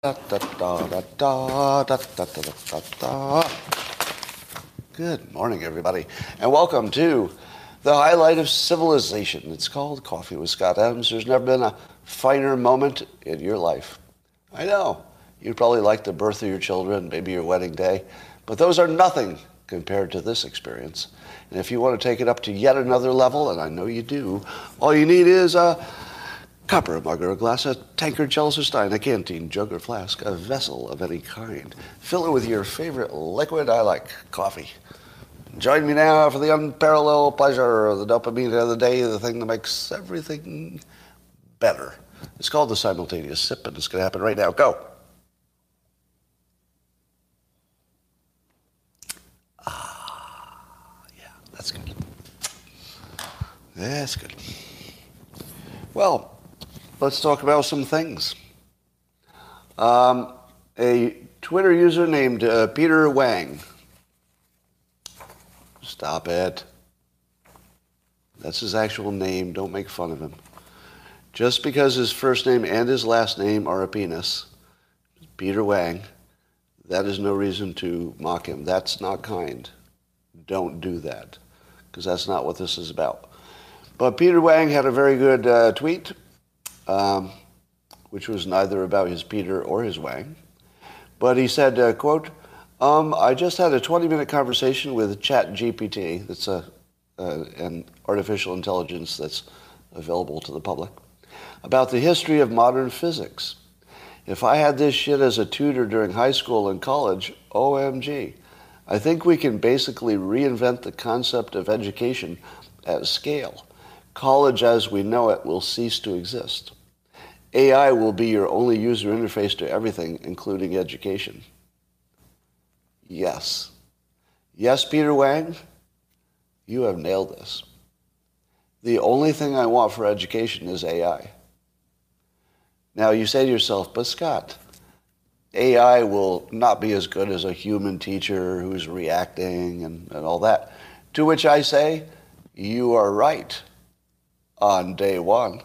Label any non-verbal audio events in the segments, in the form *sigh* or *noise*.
Da, da, da, da, da, da, da, da. Good morning, everybody, and welcome to the highlight of civilization. It's called Coffee with Scott Adams. There's never been a finer moment in your life. I know. You'd probably like the birth of your children, maybe your wedding day, but those are nothing compared to this experience. And if you want to take it up to yet another level, and I know you do, all you need is a copper, a mug or a glass, a tankard, chalice or stein, a canteen, jug or flask, a vessel of any kind. Fill it with your favorite liquid. I like coffee. Join me now for the unparalleled pleasure of the dopamine of the day, the thing that makes everything better. It's called the simultaneous sip, and it's going to happen right now. Go. Ah, yeah, that's good. That's good. Well, let's talk about some things. Um, a Twitter user named uh, Peter Wang. Stop it. That's his actual name. Don't make fun of him. Just because his first name and his last name are a penis, Peter Wang, that is no reason to mock him. That's not kind. Don't do that, because that's not what this is about. But Peter Wang had a very good uh, tweet, um, which was neither about his Peter or his Wang. But he said, uh, quote, um, I just had a 20-minute conversation with ChatGPT, that's a, uh, an artificial intelligence that's available to the public, about the history of modern physics. If I had this shit as a tutor during high school and college, OMG. I think we can basically reinvent the concept of education at scale. College as we know it will cease to exist. AI will be your only user interface to everything, including education. Yes. Yes, Peter Wang, you have nailed this. The only thing I want for education is AI. Now you say to yourself, but Scott, AI will not be as good as a human teacher who's reacting and, and all that. To which I say, you are right on day one.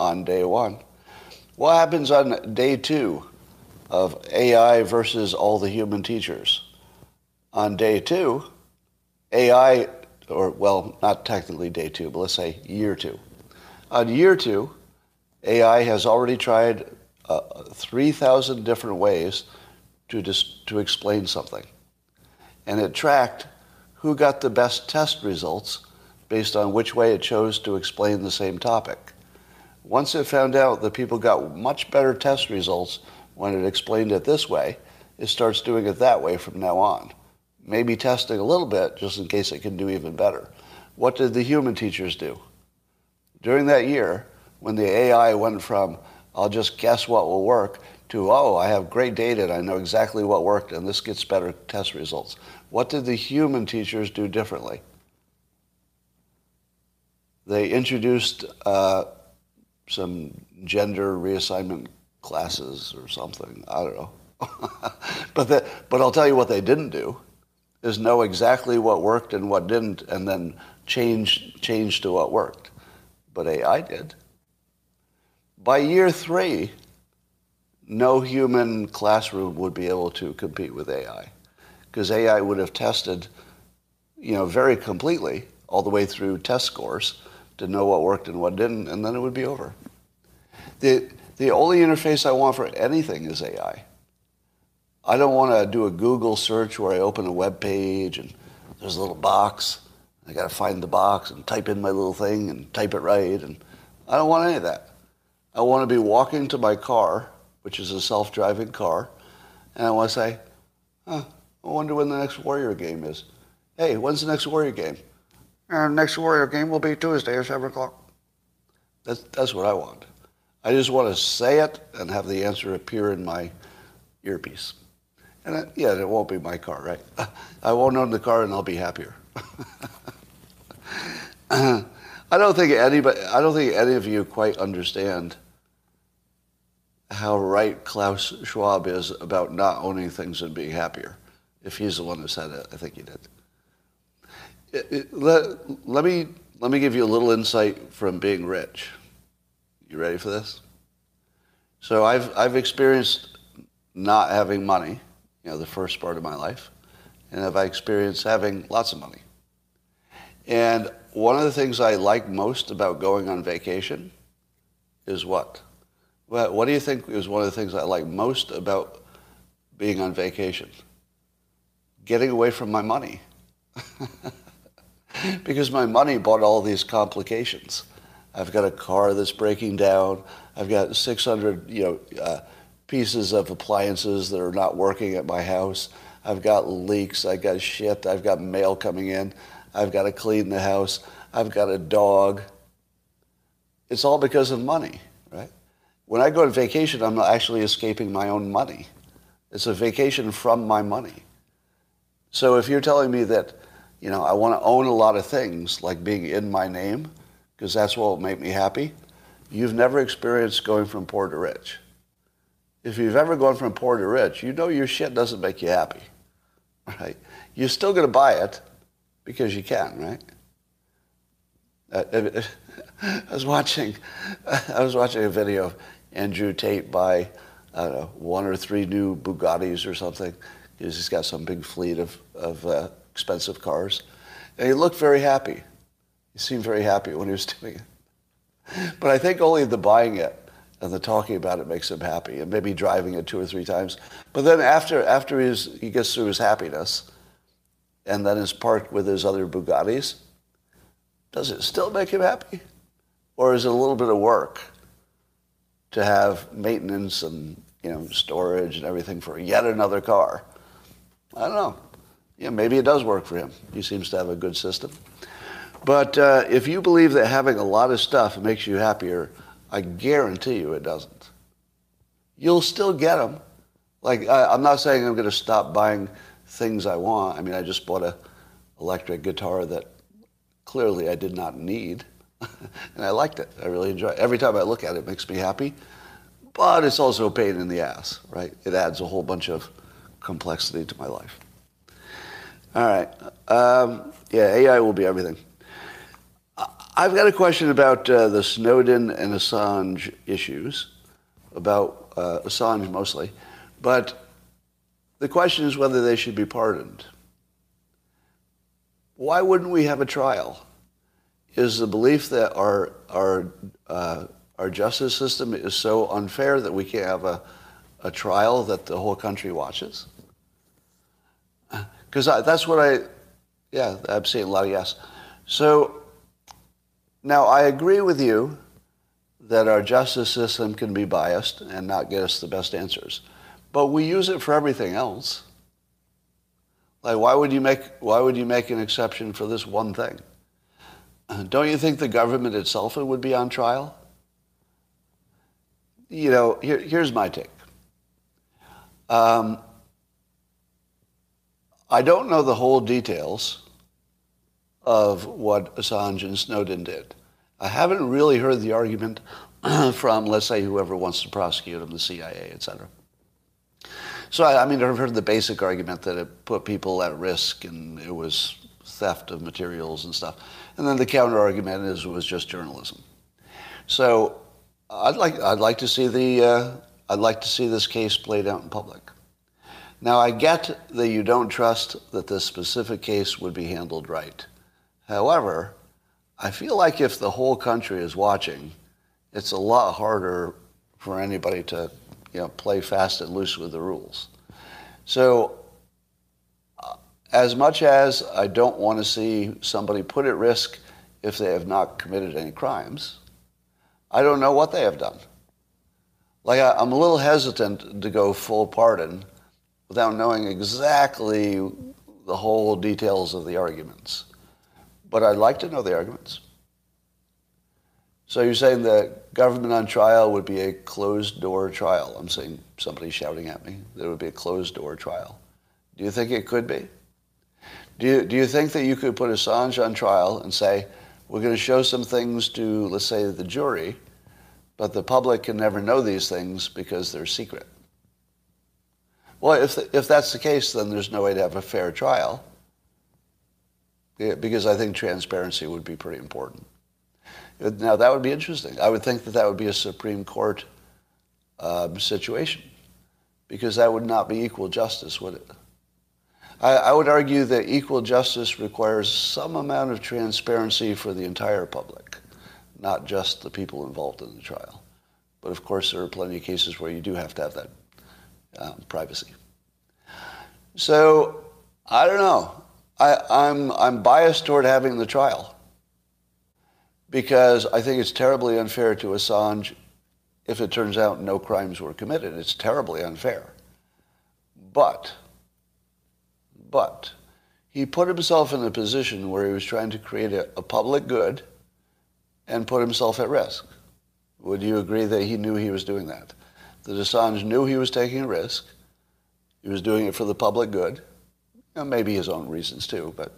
On day one. What happens on day two of AI versus all the human teachers? On day two, AI, or well, not technically day two, but let's say year two. On year two, AI has already tried uh, 3,000 different ways to, dis- to explain something. And it tracked who got the best test results based on which way it chose to explain the same topic. Once it found out that people got much better test results when it explained it this way, it starts doing it that way from now on. Maybe testing a little bit just in case it can do even better. What did the human teachers do? During that year, when the AI went from, I'll just guess what will work, to, oh, I have great data and I know exactly what worked and this gets better test results. What did the human teachers do differently? They introduced uh, some gender reassignment classes or something. I don't know. *laughs* but, the, but I'll tell you what they didn't do is know exactly what worked and what didn't and then change, change to what worked. But AI did. By year three, no human classroom would be able to compete with AI because AI would have tested, you know, very completely all the way through test scores to know what worked and what didn't, and then it would be over. The, the only interface I want for anything is AI. I don't want to do a Google search where I open a web page and there's a little box. I got to find the box and type in my little thing and type it right. And I don't want any of that. I want to be walking to my car, which is a self-driving car, and I want to say, huh, I wonder when the next Warrior game is. Hey, when's the next Warrior game? Uh, next Warrior game will be Tuesday at 7 o'clock. That's, that's what I want. I just want to say it and have the answer appear in my earpiece. And it, yeah, it won't be my car, right? *laughs* I won't own the car and I'll be happier. *laughs* I don't think anybody, I don't think any of you quite understand how right Klaus Schwab is about not owning things and being happier. If he's the one who said it, I think he did. It, it, let, let, me, let me give you a little insight from being rich. You ready for this? So I've, I've experienced not having money, you know, the first part of my life, and have I've experienced having lots of money. And one of the things I like most about going on vacation is what? Well, what do you think is one of the things I like most about being on vacation? Getting away from my money. *laughs* *laughs* because my money bought all these complications. I've got a car that's breaking down. I've got 600, you know, uh, pieces of appliances that are not working at my house. I've got leaks. I've got shit. I've got mail coming in. I've got to clean the house. I've got a dog. It's all because of money, right? When I go on vacation, I'm not actually escaping my own money. It's a vacation from my money. So if you're telling me that, you know, I want to own a lot of things, like being in my name, because that's what will make me happy, you've never experienced going from poor to rich. If you've ever gone from poor to rich, you know your shit doesn't make you happy, *laughs* right? You're still going to buy it because you can, right? Uh, *laughs* I was watching, *laughs* I was watching a video of Andrew Tate buy, I don't know, one or three new Bugattis or something. because He's got some big fleet of, of uh, expensive cars. And he looked very happy. He seemed very happy when he was *laughs* doing it. But I think only the buying it and the talking about it makes him happy, and maybe driving it two or three times. But then after after he's, he gets through his happiness, and then is parked with his other Bugattis, does it still make him happy, or is it a little bit of work to have maintenance and you know storage and everything for yet another car? I don't know. Yeah, maybe it does work for him. He seems to have a good system. But uh, if you believe that having a lot of stuff makes you happier, I guarantee you it doesn't. You'll still get them. Like, I, am not saying I'm going to stop buying things I want. I mean, I just bought a electric guitar that clearly I did not need. *laughs* and I liked it. I really enjoy it. Every time I look at it, it makes me happy. But it's also a pain in the ass, right? It adds a whole bunch of complexity to my life. All right. Um, yeah, AI will be everything. I've got a question about uh, the Snowden and Assange issues, about uh, Assange mostly, but the question is whether they should be pardoned. Why wouldn't we have a trial? Is the belief that our our uh, our justice system is so unfair that we can't have a, a trial that the whole country watches? Because that's what I, yeah, I'm seeing a lot of yes. So now, I agree with you that our justice system can be biased and not get us the best answers. But we use it for everything else. Like, why would you make, why would you make an exception for this one thing? *clears throat* Don't you think the government itself would be on trial? You know, here, here's my take. Um, I don't know the whole details of what Assange and Snowden did. I haven't really heard the argument *clears throat* from, let's say, whoever wants to prosecute them, the CIA, et cetera. So, I, I mean, I've heard the basic argument that it put people at risk and it was theft of materials and stuff. And then the counter argument is it was just journalism. So I'd like, I'd like to see the, uh, I'd like to see this case played out in public. Now, I get that you don't trust that this specific case would be handled right. However, I feel like if the whole country is watching, it's a lot harder for anybody to you know, play fast and loose with the rules. So, uh, as much as I don't want to see somebody put at risk if they have not committed any crimes, I don't know what they have done. Like, I, I'm a little hesitant to go full pardon without knowing exactly the whole details of the arguments. But I'd like to know the arguments. So you're saying that government on trial would be a closed door trial? I'm saying somebody shouting at me that it would be a closed door trial. Do you think it could be? Do you, do you think that you could put Assange on trial and say, we're going to show some things to, let's say, the jury, but the public can never know these things because they're secret? Well, if, if that's the case, then there's no way to have a fair trial because I think transparency would be pretty important. Now, that would be interesting. I would think that that would be a Supreme Court um, situation because that would not be equal justice, would it? I, I would argue that equal justice requires some amount of transparency for the entire public, not just the people involved in the trial. But of course, there are plenty of cases where you do have to have that um, privacy. So I don't know. I, I'm, I'm biased toward having the trial because I think it's terribly unfair to Assange if it turns out no crimes were committed. It's terribly unfair. But, but, he put himself in a position where he was trying to create a, a public good and put himself at risk. Would you agree that he knew he was doing that? That Assange knew he was taking a risk. He was doing it for the public good. Maybe his own reasons too, but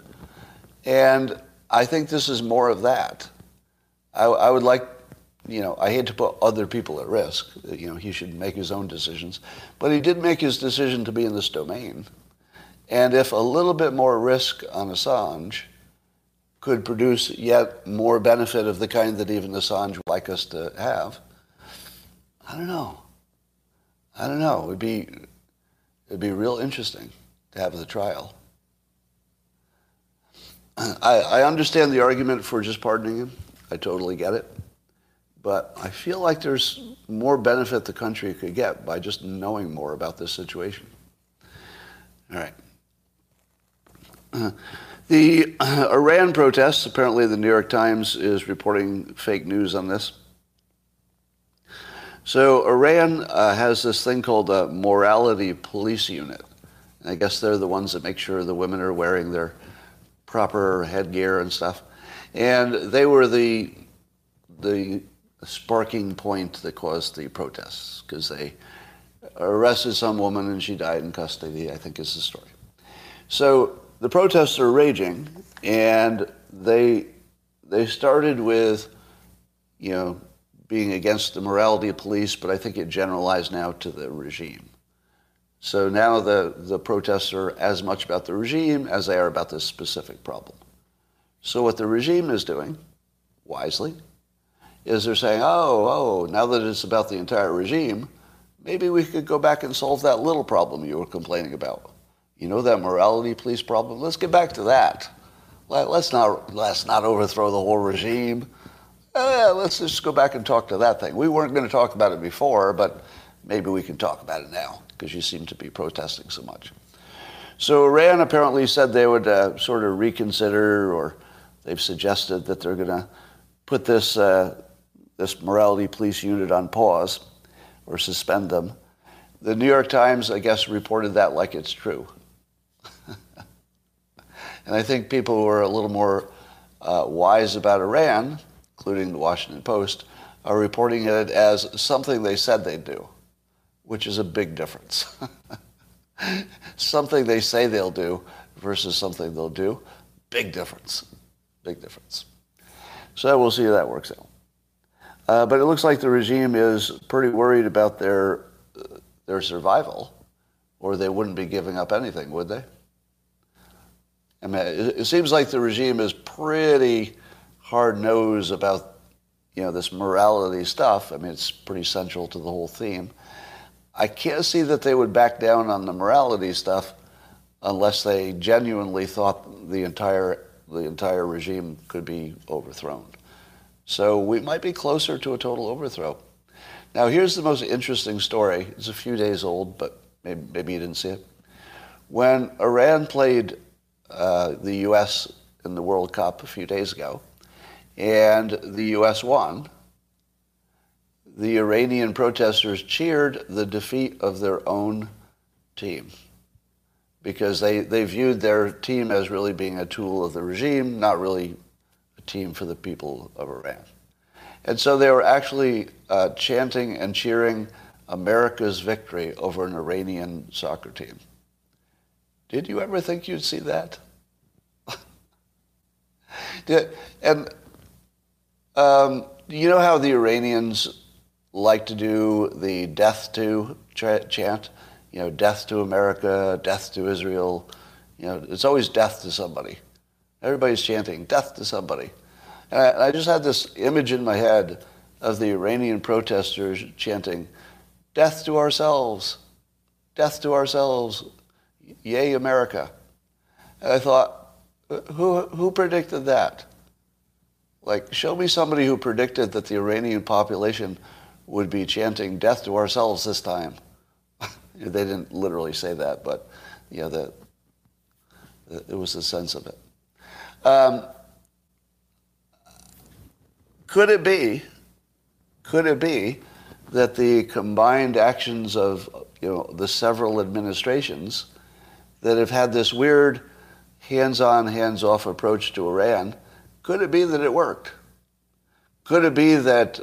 and I think this is more of that. I, I would like you know, I hate to put other people at risk. You know, he should make his own decisions. But he did make his decision to be in this domain. And if a little bit more risk on Assange could produce yet more benefit of the kind that even Assange would like us to have, I don't know. I don't know. It'd be, it'd be real interesting to have the trial. *clears throat* I, I understand the argument for just pardoning him. I totally get it. But I feel like there's more benefit the country could get by just knowing more about this situation. All right. *clears throat* the *clears throat* Iran protests, apparently the New York Times is reporting fake news on this. So Iran uh, has this thing called a morality police unit. And I guess they're the ones that make sure the women are wearing their proper headgear and stuff. And they were the the sparking point that caused the protests because they arrested some woman and she died in custody, I think is the story. So the protests are raging and they, they started with, you know, being against the morality of police, but I think it generalized now to the regime. So now the, the protests are as much about the regime as they are about this specific problem. So what the regime is doing, wisely, is they're saying, oh, oh, now that it's about the entire regime, maybe we could go back and solve that little problem you were complaining about. You know that morality police problem? Let's get back to that. Let, us not, let's not overthrow the whole regime. Uh, let's just go back and talk to that thing. We weren't going to talk about it before, but maybe we can talk about it now because you seem to be protesting so much. So Iran apparently said they would uh, sort of reconsider, or they've suggested that they're going to put this uh, this morality police unit on pause or suspend them. The New York Times, I guess, reported that like it's true. *laughs* and I think people who are a little more uh, wise about Iran, including the Washington Post, are reporting it as something they said they'd do, which is a big difference. *laughs* something they say they'll do versus something they'll do, big difference. Big difference. So we'll see how that works out. Uh, but it looks like the regime is pretty worried about their, uh, their survival, or they wouldn't be giving up anything, would they? I mean, it, it seems like the regime is pretty hard-nosed about, you know, this morality stuff. I mean, it's pretty central to the whole theme. I can't see that they would back down on the morality stuff unless they genuinely thought the entire the entire regime could be overthrown. So we might be closer to a total overthrow. Now, here's the most interesting story. It's a few days old, but maybe, maybe you didn't see it. When Iran played uh, the U.S. in the World Cup a few days ago, and the U.S. won, the Iranian protesters cheered the defeat of their own team because they, they viewed their team as really being a tool of the regime, not really a team for the people of Iran. And so they were actually uh, chanting and cheering America's victory over an Iranian soccer team. Did you ever think you'd see that? *laughs* Did, and um, you know how the Iranians like to do the death to chant? You know, death to America, death to Israel. You know, it's always death to somebody. Everybody's chanting death to somebody. And I, I just had this image in my head of the Iranian protesters chanting Death to ourselves. Death to ourselves. Yay, America. And I thought, who, who predicted that? Like, show me somebody who predicted that the Iranian population would be chanting death to ourselves this time. *laughs* they didn't literally say that, but yeah, the, the, it was the sense of it. Um, could it be, could it be that the combined actions of you know, the several administrations that have had this weird hands-on, hands-off approach to Iran, could it be that it worked? Could it be that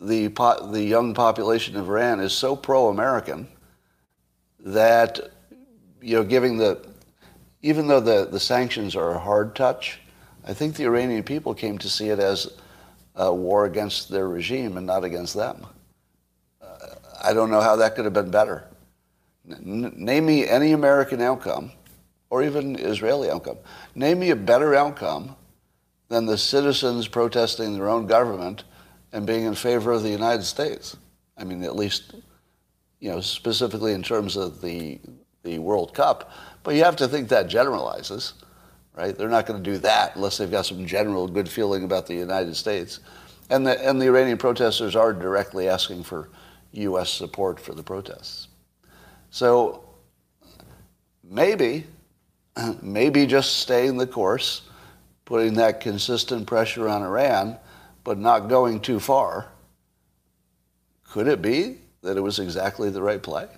the, the young population of Iran is so pro-American that, you know, giving the, even though the, the sanctions are a hard touch, I think the Iranian people came to see it as a war against their regime and not against them. Uh, I don't know how that could have been better. N- name me any American outcome, or even Israeli outcome. Name me a better outcome than the citizens protesting their own government and being in favor of the United States. I mean, at least, you know, specifically in terms of the, the World Cup. But you have to think that generalizes, right? They're not going to do that unless they've got some general good feeling about the United States. And the, and the Iranian protesters are directly asking for U.S. support for the protests. So maybe, *clears throat* maybe just staying the course, putting that consistent pressure on Iran, but not going too far. Could it be that it was exactly the right play?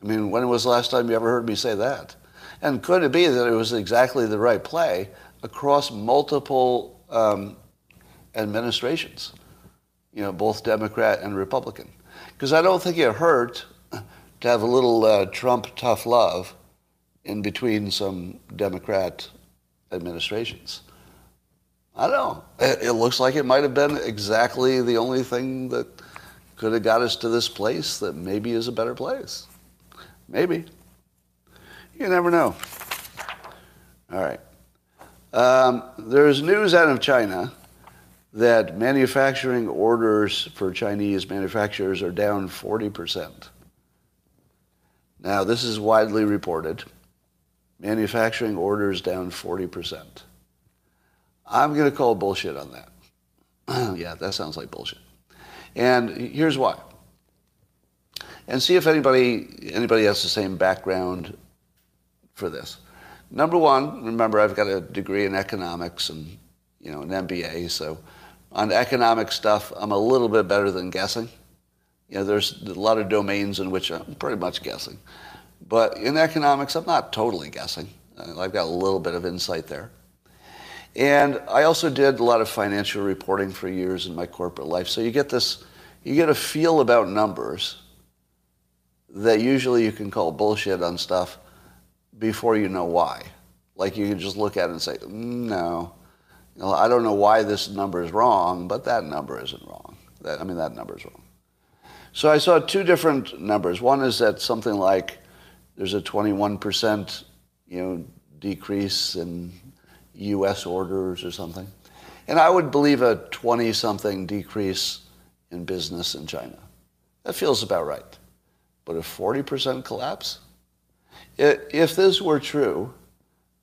I mean, when was the last time you ever heard me say that? And could it be that it was exactly the right play across multiple um, administrations, you know, both Democrat and Republican? Because I don't think it hurt to have a little uh, Trump tough love in between some Democrat administrations. I don't know. It, it looks like it might have been exactly the only thing that could have got us to this place that maybe is a better place. Maybe. You never know. All right. Um, there's news out of China that manufacturing orders for Chinese manufacturers are down 40%. Now, this is widely reported. Manufacturing orders down 40%. I'm going to call bullshit on that. *clears throat* yeah, that sounds like bullshit. And here's why. And see if anybody anybody has the same background for this. Number one, remember I've got a degree in economics and you know an MBA, so on economic stuff I'm a little bit better than guessing. You know, there's a lot of domains in which I'm pretty much guessing. But in economics, I'm not totally guessing. I've got a little bit of insight there. And I also did a lot of financial reporting for years in my corporate life. So you get this, you get a feel about numbers that usually you can call bullshit on stuff before you know why. Like you can just look at it and say, mm, no, you know, I don't know why this number is wrong, but that number isn't wrong. That, I mean, that number is wrong. So I saw two different numbers. One is that something like there's a 21% you know, decrease in U.S. orders or something. And I would believe a 20-something decrease in business in China. That feels about right. But a 40% collapse? If this were true,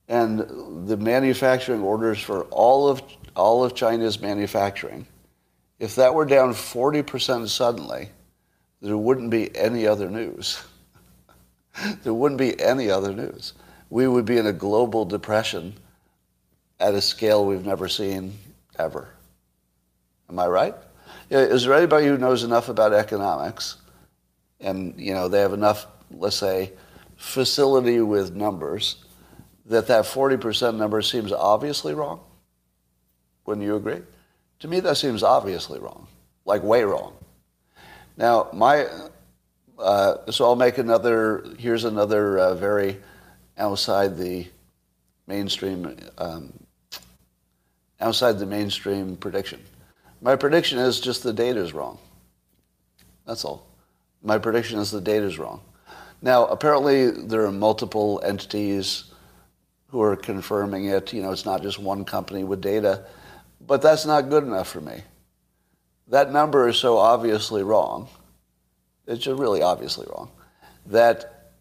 and the manufacturing orders for all of, all of China's manufacturing, if that were down 40% suddenly, there wouldn't be any other news. *laughs* there wouldn't be any other news. We would be in a global depression at a scale we've never seen ever. Am I right? Is there anybody who knows enough about economics and you know they have enough, let's say, facility with numbers that that 40% number seems obviously wrong? Wouldn't you agree? To me, that seems obviously wrong, like way wrong. Now, my uh, so I'll make another. Here's another uh, very outside the mainstream um, outside the mainstream prediction. My prediction is just the data is wrong. That's all. My prediction is the data is wrong. Now, apparently, there are multiple entities who are confirming it. You know, it's not just one company with data, but that's not good enough for me. That number is so obviously wrong it's just really obviously wrong, that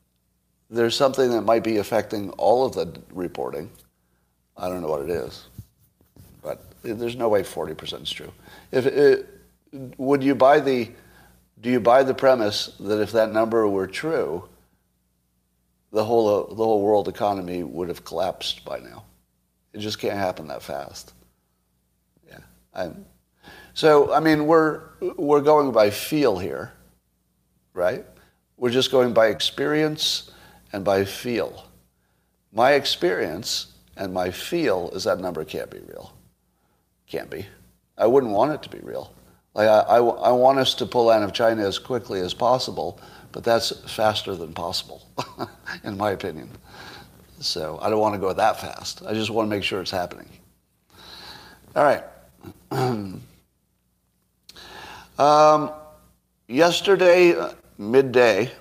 there's something that might be affecting all of the reporting. I don't know what it is, but there's no way 40% is true. If it, would you buy the, do you buy the premise that if that number were true, the whole, the whole world economy would have collapsed by now? It just can't happen that fast. Yeah. I'm, so, I mean, we're, we're going by feel here, right? We're just going by experience and by feel. My experience and my feel is that number can't be real. Can't be. I wouldn't want it to be real. Like I, I, I want us to pull out of China as quickly as possible, but that's faster than possible, *laughs* in my opinion. So I don't want to go that fast. I just want to make sure it's happening. All right. *clears throat* um, yesterday, midday,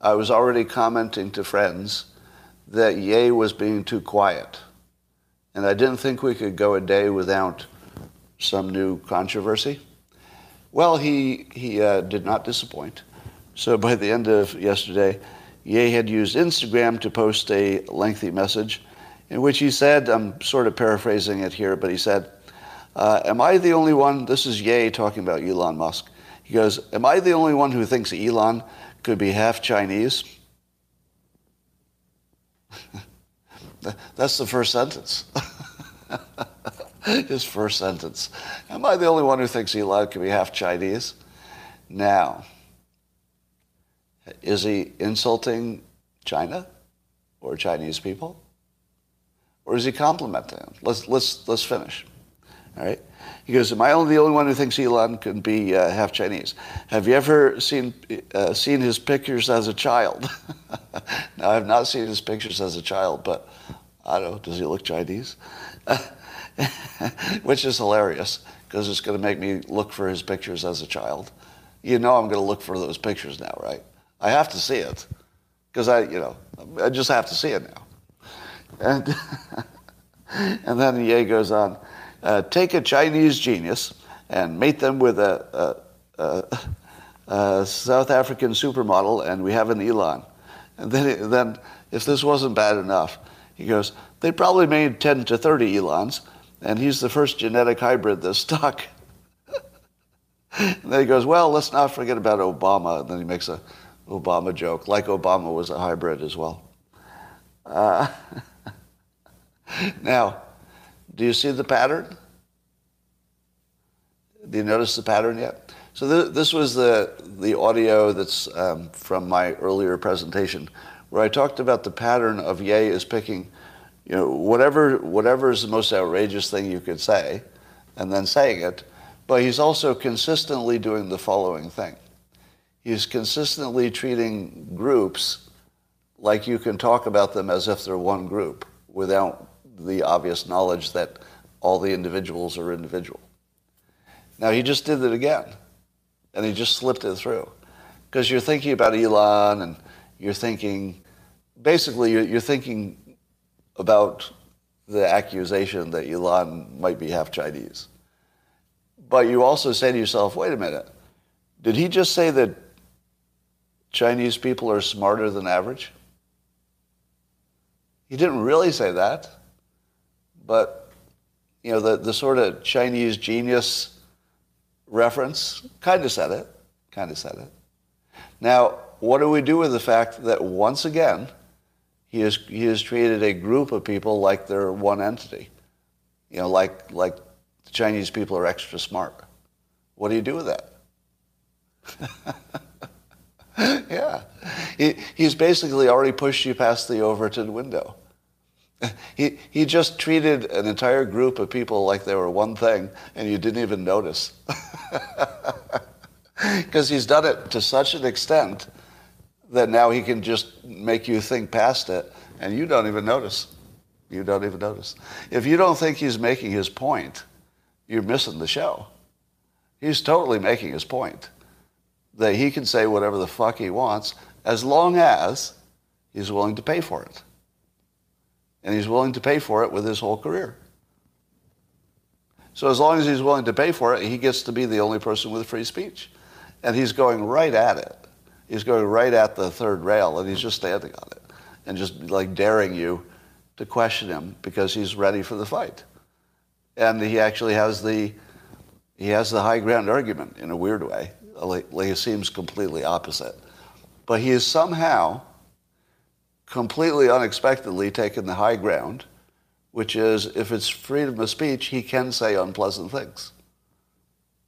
I was already commenting to friends that Ye was being too quiet. And I didn't think we could go a day without some new controversy. Well, he, he uh, did not disappoint. So by the end of yesterday, Ye had used Instagram to post a lengthy message in which he said, I'm sort of paraphrasing it here, but he said, uh, Am I the only one? This is Ye talking about Elon Musk. He goes, Am I the only one who thinks Elon could be half Chinese? *laughs* That's the first sentence. *laughs* His first sentence. Am I the only one who thinks Elon could be half Chinese? Now, is he insulting China or Chinese people? Or is he complimenting them? Let's, let's, let's finish. All right? He goes, Am I only the only one who thinks Elon can be uh, half Chinese? Have you ever seen, uh, seen his pictures as a child? *laughs* now, I have not seen his pictures as a child, but I don't know, does he look Chinese? *laughs* Which is hilarious because it's going to make me look for his pictures as a child. You know, I'm going to look for those pictures now, right? I have to see it because I, you know, I just have to see it now. And, *laughs* and then Ye goes on, uh, take a Chinese genius and mate them with a, a, a, a, South African supermodel, and we have an Elon. And then, then, if this wasn't bad enough, he goes, they probably made 10 to 30 Elons, and he's the first genetic hybrid that stuck. *laughs* and then he goes, well, let's not forget about Obama. And then he makes a Obama joke, like Obama was a hybrid as well. Uh, *laughs* now, do you see the pattern? Do you notice the pattern yet? So th- this was the, the audio that's um, from my earlier presentation, where I talked about the pattern of Ye is picking, you know, whatever whatever is the most outrageous thing you could say, and then saying it, but he's also consistently doing the following thing he's consistently treating groups like you can talk about them as if they're one group without the obvious knowledge that all the individuals are individual. Now he just did it again, and he just slipped it through. Because you're thinking about Elon, and you're thinking, basically, you're, you're thinking about the accusation that Elon might be half Chinese. But you also say to yourself, wait a minute, did he just say that Chinese people are smarter than average? He didn't really say that, but you know the, the sort of Chinese genius reference kind of said it, kind of said it. Now, what do we do with the fact that once again he has he has treated a group of people like they're one entity? You know, like like the Chinese people are extra smart. What do you do with that? *laughs* yeah. He, he's basically already pushed you past the Overton window. He, he just treated an entire group of people like they were one thing, and you didn't even notice. *laughs* Because he's done it to such an extent that now he can just make you think past it, and you don't even notice. You don't even notice. If you don't think he's making his point, you're missing the show. He's totally making his point that he can say whatever the fuck he wants as long as he's willing to pay for it. And he's willing to pay for it with his whole career. So as long as he's willing to pay for it, he gets to be the only person with free speech. And he's going right at it. He's going right at the third rail, and he's just standing on it, and just like daring you to question him because he's ready for the fight. And he actually has the he has the high ground argument in a weird way. Like, like it seems completely opposite, but he is somehow completely unexpectedly taken the high ground, which is if it's freedom of speech, he can say unpleasant things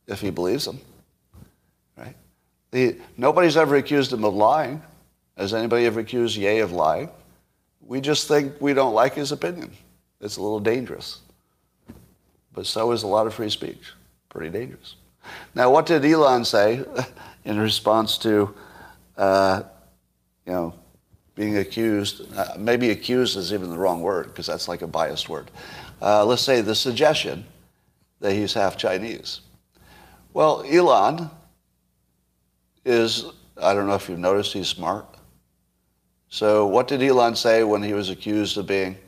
if he believes them. Right? Nobody's ever accused him of lying. Has anybody ever accused Ye of lying? We just think we don't like his opinion. It's a little dangerous. But so is a lot of free speech. Pretty dangerous. Now, what did Elon say *laughs* in response to, uh, you know, being accused? Uh, maybe accused is even the wrong word because that's like a biased word. Uh, let's say the suggestion that he's half Chinese. Well, Elon is, I don't know if you've noticed, he's smart. So what did Elon say when he was accused of being,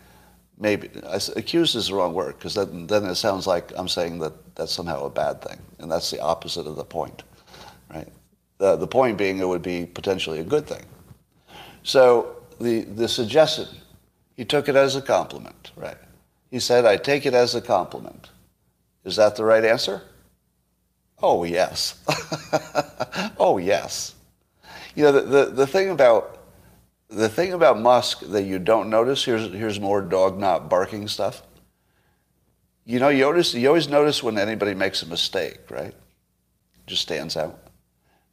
maybe, accused is the wrong word, because then, then it sounds like I'm saying that that's somehow a bad thing. And that's the opposite of the point, right? The, the point being it would be potentially a good thing. So the, the suggestion, he took it as a compliment, right? He said, I take it as a compliment. Is that the right answer? Oh, yes. *laughs* oh, yes. You know, the, the, the, thing about, the thing about Musk that you don't notice, here's, here's more dog not barking stuff. You know, you, notice, you always notice when anybody makes a mistake, right? Just stands out.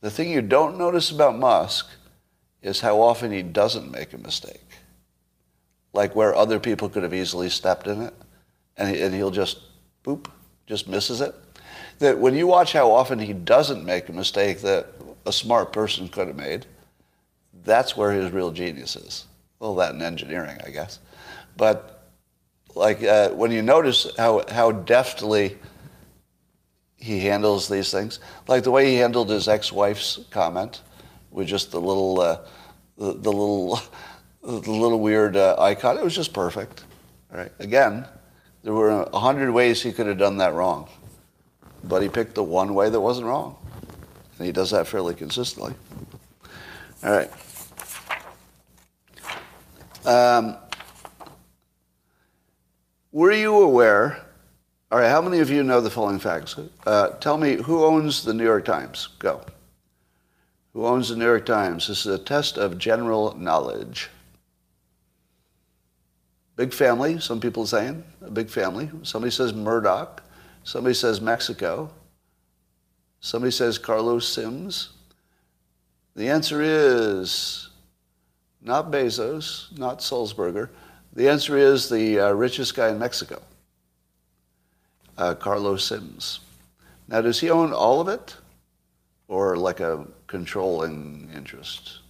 The thing you don't notice about Musk is how often he doesn't make a mistake. Like where other people could have easily stepped in it, and, he, and he'll just, boop, just misses it that when you watch how often he doesn't make a mistake that a smart person could have made, that's where his real genius is. Well, that in engineering, I guess. But like uh, when you notice how, how deftly he handles these things, like the way he handled his ex-wife's comment with just the little, uh, the, the, little, *laughs* the little weird uh, icon, it was just perfect. Right? Again, there were a hundred ways he could have done that wrong but he picked the one way that wasn't wrong. And he does that fairly consistently. All right. Um, were you aware? All right, how many of you know the following facts? Uh, tell me who owns the New York Times? Go. Who owns the New York Times? This is a test of general knowledge. Big family, some people saying, a big family. Somebody says Murdoch. Somebody says Mexico. Somebody says Carlos Slim. The answer is not Bezos, not Sulzberger. The answer is the uh, richest guy in Mexico, uh, Carlos Slim. Now, does he own all of it or like a controlling interests.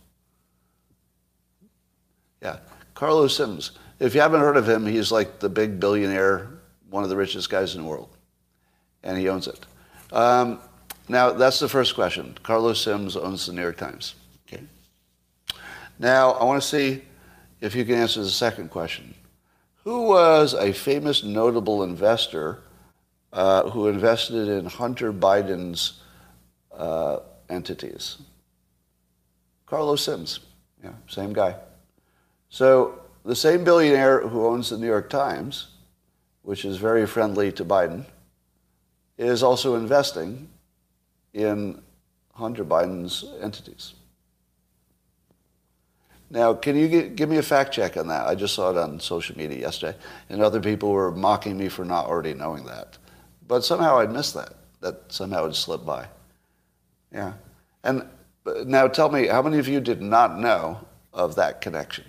Yeah, Carlos Slim. If you haven't heard of him, he's like the big billionaire, one of the richest guys in the world and he owns it. Um, now, that's the first question. Carlos Slim owns the New York Times. Okay. Now, I want to see if you can answer the second question. Who was a famous notable investor uh, who invested in Hunter Biden's uh, entities? Carlos Slim. Yeah, same guy. So the same billionaire who owns the New York Times, which is very friendly to Biden, is also investing in Hunter Biden's entities. Now, can you give me a fact check on that? I just saw it on social media yesterday, and other people were mocking me for not already knowing that. But somehow I missed that. That somehow it slipped by. Yeah. And now tell me, how many of you did not know of that connection?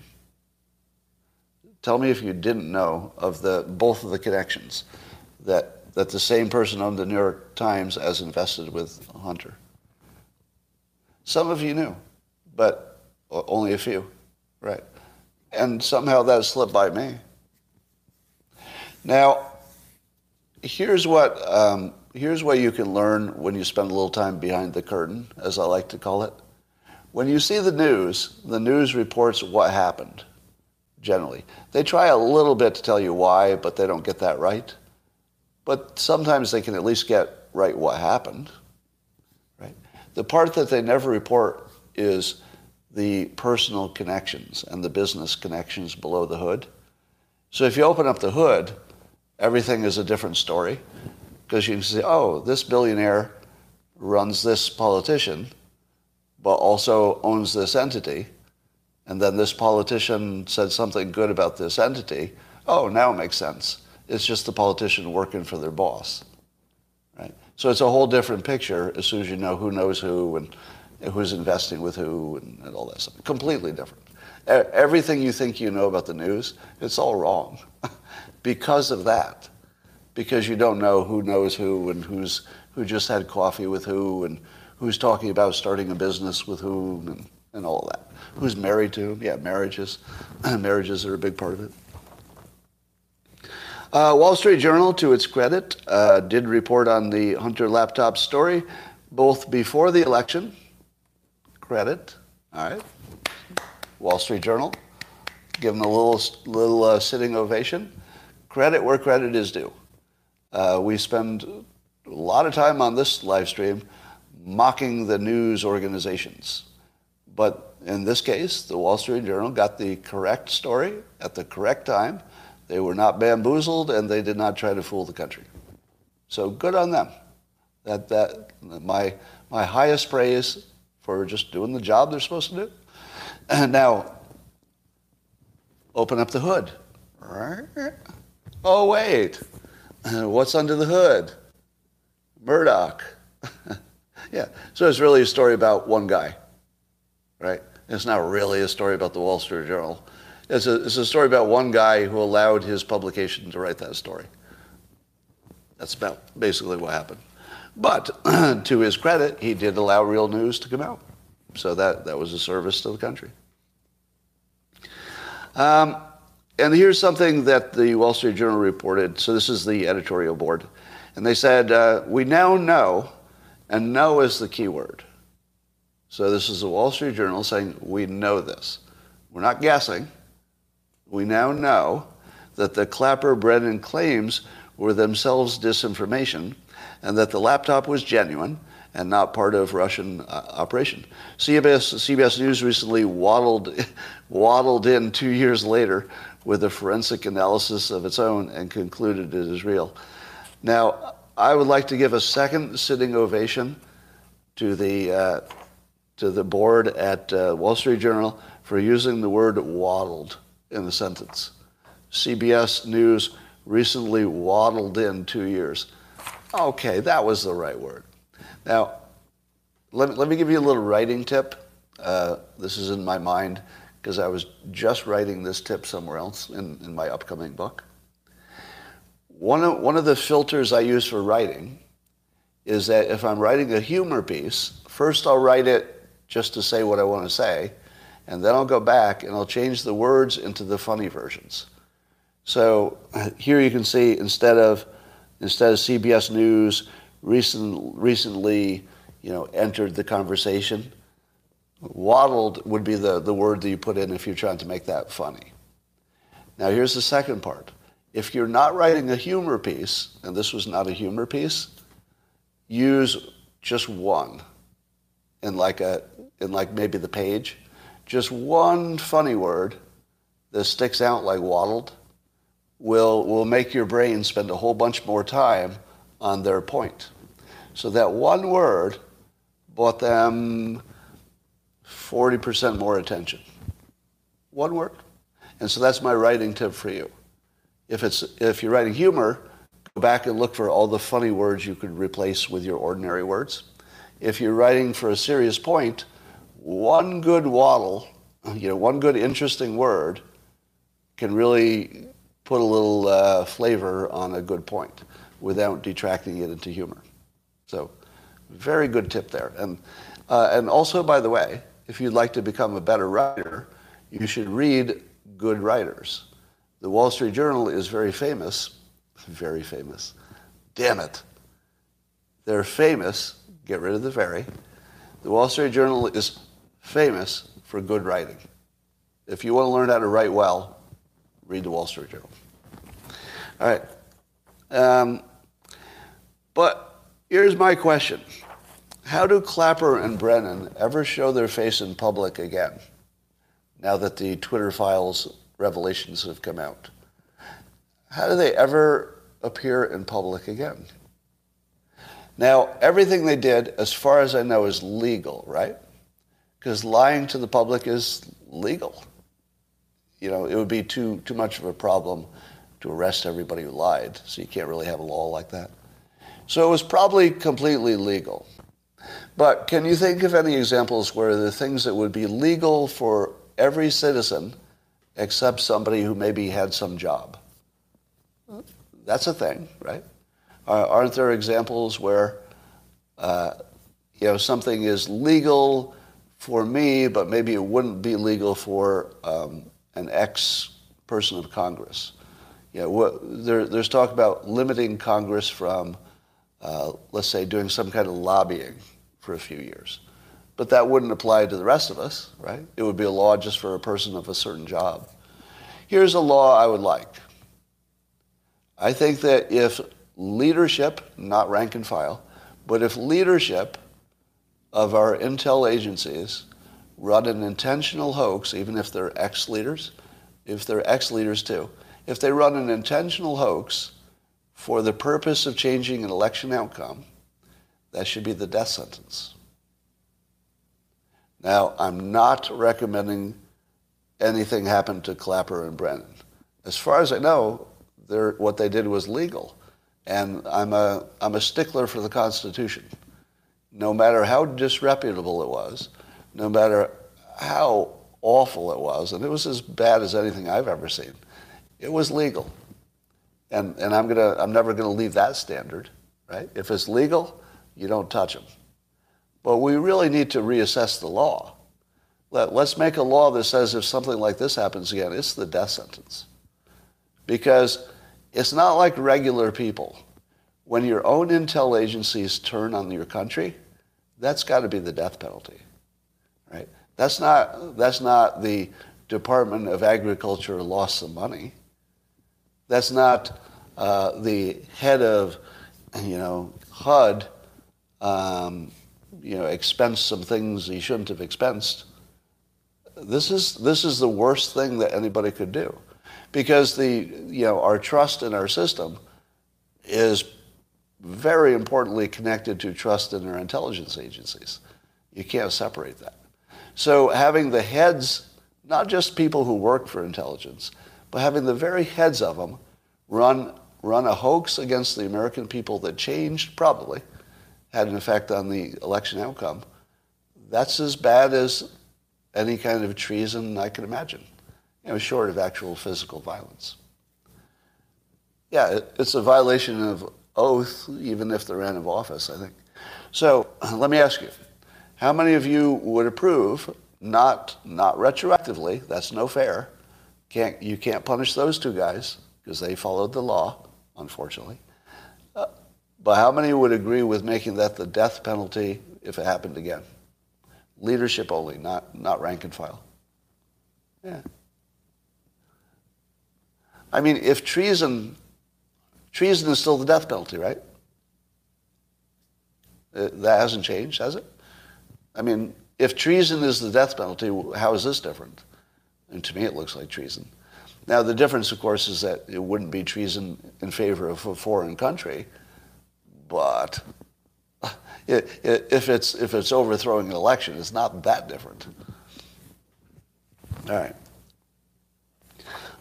Tell me if you didn't know of the both of the connections that that the same person owned the New York Times as invested with Hunter. Some of you knew, but only a few, right? And somehow that slipped by me. Now, here's what, um, here's where you can learn when you spend a little time behind the curtain, as I like to call it. When you see the news, the news reports what happened, generally. They try a little bit to tell you why, but they don't get that right. But sometimes they can at least get right what happened. Right? The part that they never report is the personal connections and the business connections below the hood. So if you open up the hood, everything is a different story because you can say, oh, this billionaire runs this politician, but also owns this entity. And then this politician said something good about this entity. Oh, now it makes sense. It's just the politician working for their boss. Right? So it's a whole different picture as soon as you know who knows who and who's investing with who and, and all that stuff. Completely different. Everything you think you know about the news, it's all wrong *laughs* because of that. Because you don't know who knows who and who's who just had coffee with who and who's talking about starting a business with whom and, and all that. Who's married to? Yeah, marriages. *clears throat* marriages are a big part of it. Uh, Wall Street Journal, to its credit, uh, did report on the Hunter laptop story both before the election. Credit. All right. Wall Street Journal. Give them a little, little uh, sitting ovation. Credit where credit is due. Uh, we spend a lot of time on this live stream mocking the news organizations. But in this case, the Wall Street Journal got the correct story at the correct time they were not bamboozled and they did not try to fool the country. So good on them. That, that, my, my highest praise for just doing the job they're supposed to do. And now, open up the hood. Oh, wait. *clears throat* What's under the hood? Murdoch. *laughs* yeah. So it's really a story about one guy, right? It's not really a story about the Wall Street Journal. It's a, it's a story about one guy who allowed his publication to write that story. That's about basically what happened. But *clears throat* to his credit, he did allow real news to come out. So that, that was a service to the country. Um, and here's something that the Wall Street Journal reported. So this is the editorial board. And they said, uh, we now know, and know is the key word. So this is the Wall Street Journal saying, we know this. We're not guessing we now know that the Clapper Brennan claims were themselves disinformation and that the laptop was genuine and not part of Russian uh, operation. CBS, CBS News recently waddled, *laughs* waddled in two years later with a forensic analysis of its own and concluded it is real. Now, I would like to give a second sitting ovation to the, uh, to the board at uh, Wall Street Journal for using the word waddled in the sentence. CBS News recently waddled in two years. Okay, that was the right word. Now, let, let me give you a little writing tip. Uh, this is in my mind because I was just writing this tip somewhere else in, in my upcoming book. One of, one of the filters I use for writing is that if I'm writing a humor piece, first I'll write it just to say what I want to say, and then I'll go back and I'll change the words into the funny versions. So here you can see instead of instead of CBS News recent, recently you know entered the conversation, waddled would be the, the word that you put in if you're trying to make that funny. Now here's the second part. If you're not writing a humor piece, and this was not a humor piece, use just one in like a in like maybe the page just one funny word that sticks out like waddled will, will make your brain spend a whole bunch more time on their point. So that one word bought them 40% more attention. One word. And so that's my writing tip for you. If, it's, if you're writing humor, go back and look for all the funny words you could replace with your ordinary words. If you're writing for a serious point, one good waddle, you know, one good interesting word can really put a little uh, flavor on a good point without detracting it into humor. So, very good tip there. And, uh, and also, by the way, if you'd like to become a better writer, you should read good writers. The Wall Street Journal is very famous, *laughs* very famous. Damn it. They're famous, get rid of the very. The Wall Street Journal is famous for good writing. If you want to learn how to write well, read the Wall Street Journal. All right. Um, but here's my question how do Clapper and Brennan ever show their face in public again now that the Twitter files revelations have come out? How do they ever appear in public again? Now, everything they did, as far as I know, is legal, right? Because lying to the public is legal. You know, it would be too, too much of a problem to arrest everybody who lied, so you can't really have a law like that. So it was probably completely legal. But can you think of any examples where the things that would be legal for every citizen except somebody who maybe had some job? That's a thing, right? aren't there examples where uh, you know something is legal for me, but maybe it wouldn't be legal for um, an ex person of Congress? You know, what, there, there's talk about limiting Congress from, uh, let's say, doing some kind of lobbying for a few years. But that wouldn't apply to the rest of us, right? It would be a law just for a person of a certain job. Here's a law I would like. I think that if leadership, not rank and file, but if leadership of our intel agencies run an intentional hoax, even if they're ex-leaders, if they're ex-leaders too, if they run an intentional hoax for the purpose of changing an election outcome, that should be the death sentence. Now, I'm not recommending anything happen to Clapper and Brennan. As far as I know, what they did was legal. And I'm a, I'm a stickler for the Constitution. No matter how disreputable it was, no matter how awful it was, and it was as bad as anything I've ever seen, it was legal. And, and I'm, gonna, I'm never going to leave that standard, right? If it's legal, you don't touch them. But we really need to reassess the law. Let, let's make a law that says if something like this happens again, it's the death sentence. Because it's not like regular people. When your own intel agencies turn on your country, that's got to be the death penalty, right? That's not, that's not the Department of Agriculture lost some money. That's not uh, the head of, you know, HUD, um, you know, expense some things he shouldn't have expensed. This is, this is the worst thing that anybody could do because the, you know, our trust in our system is very importantly connected to trust in our intelligence agencies. You can't separate that. So having the heads, not just people who work for intelligence, but having the very heads of them run, run a hoax against the American people that changed, probably, had an effect on the election outcome, that's as bad as any kind of treason I can imagine you know, short of actual physical violence. Yeah, it's a violation of oath, even if they're out of office, I think. So *clears throat* let me ask you, how many of you would approve, not, not retroactively, that's no fair, can't, you can't punish those two guys because they followed the law, unfortunately. But how many would agree with making that the death penalty if it happened again? Leadership only, not, not rank and file. Yeah. I mean, if treason, treason is still the death penalty, right? Uh, that hasn't changed, has it? I mean, if treason is the death penalty, how is this different? And to me, it looks like treason. Now, the difference, of course, is that it wouldn't be treason in favor of a foreign country, but if it's, if it's overthrowing an election, it's not that different. All right.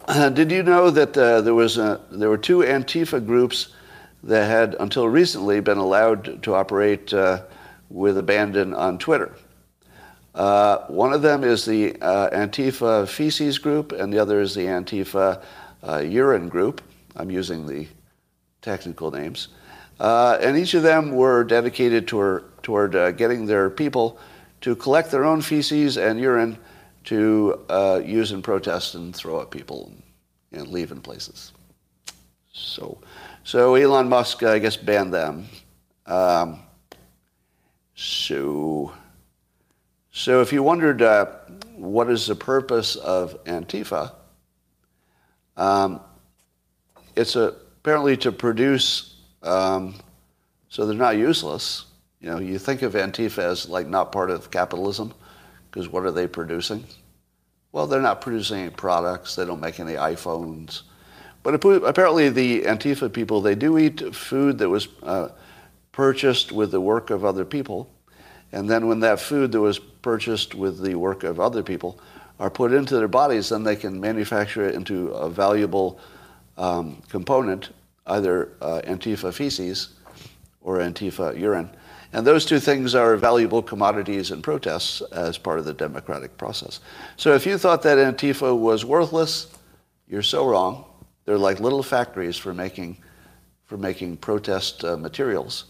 Uh, did you know that uh, there was a, there were two Antifa groups that had until recently been allowed to operate uh, with abandon on Twitter? Uh, one of them is the uh, Antifa feces group, and the other is the Antifa uh, urine group. I'm using the technical names. And each of them were dedicated toward, toward getting their people to collect their own feces and urine to uh, use in protest and throw at people and leave in places. So, so Elon Musk, I guess, banned them. Um, so, so if you wondered uh, what is the purpose of Antifa, um, it's a, apparently to produce, um, so they're not useless. You know, you think of Antifa as like not part of capitalism, because what are they producing? Well, they're not producing any products. They don't make any iPhones. But apparently, the Antifa people they do eat food that was uh, purchased with the work of other people, and then when that food that was purchased with the work of other people are put into their bodies, then they can manufacture it into a valuable um, component, either uh, Antifa feces or Antifa urine. And those two things are valuable commodities in protests as part of the democratic process. So if you thought that Antifa was worthless, you're so wrong. They're like little factories for making, for making protest uh, materials,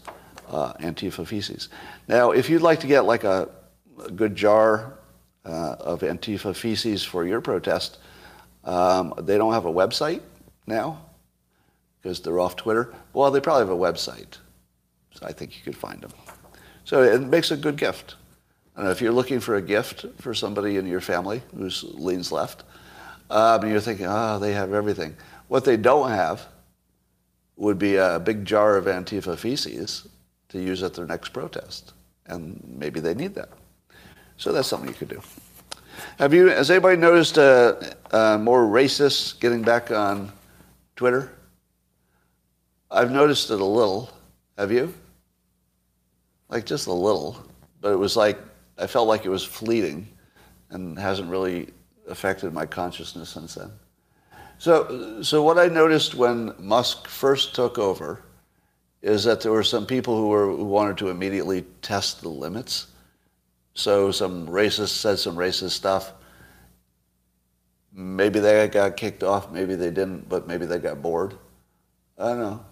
uh, Antifa feces. Now, if you'd like to get like a, a good jar uh, of Antifa feces for your protest, um, they don't have a website now because they're off Twitter. Well, they probably have a website. So I think you could find them. So it makes a good gift. And if you're looking for a gift for somebody in your family who leans left, um, and you're thinking, oh, they have everything. What they don't have would be a big jar of Antifa feces to use at their next protest. And maybe they need that. So that's something you could do. Have you, has anybody noticed uh, uh, more racists getting back on Twitter? I've noticed it a little. Have you? Like just a little. But it was like, I felt like it was fleeting and hasn't really affected my consciousness since then. So, so what I noticed when Musk first took over is that there were some people who, were, who wanted to immediately test the limits. So some racists said some racist stuff. Maybe they got kicked off, maybe they didn't, but maybe they got bored. I don't know.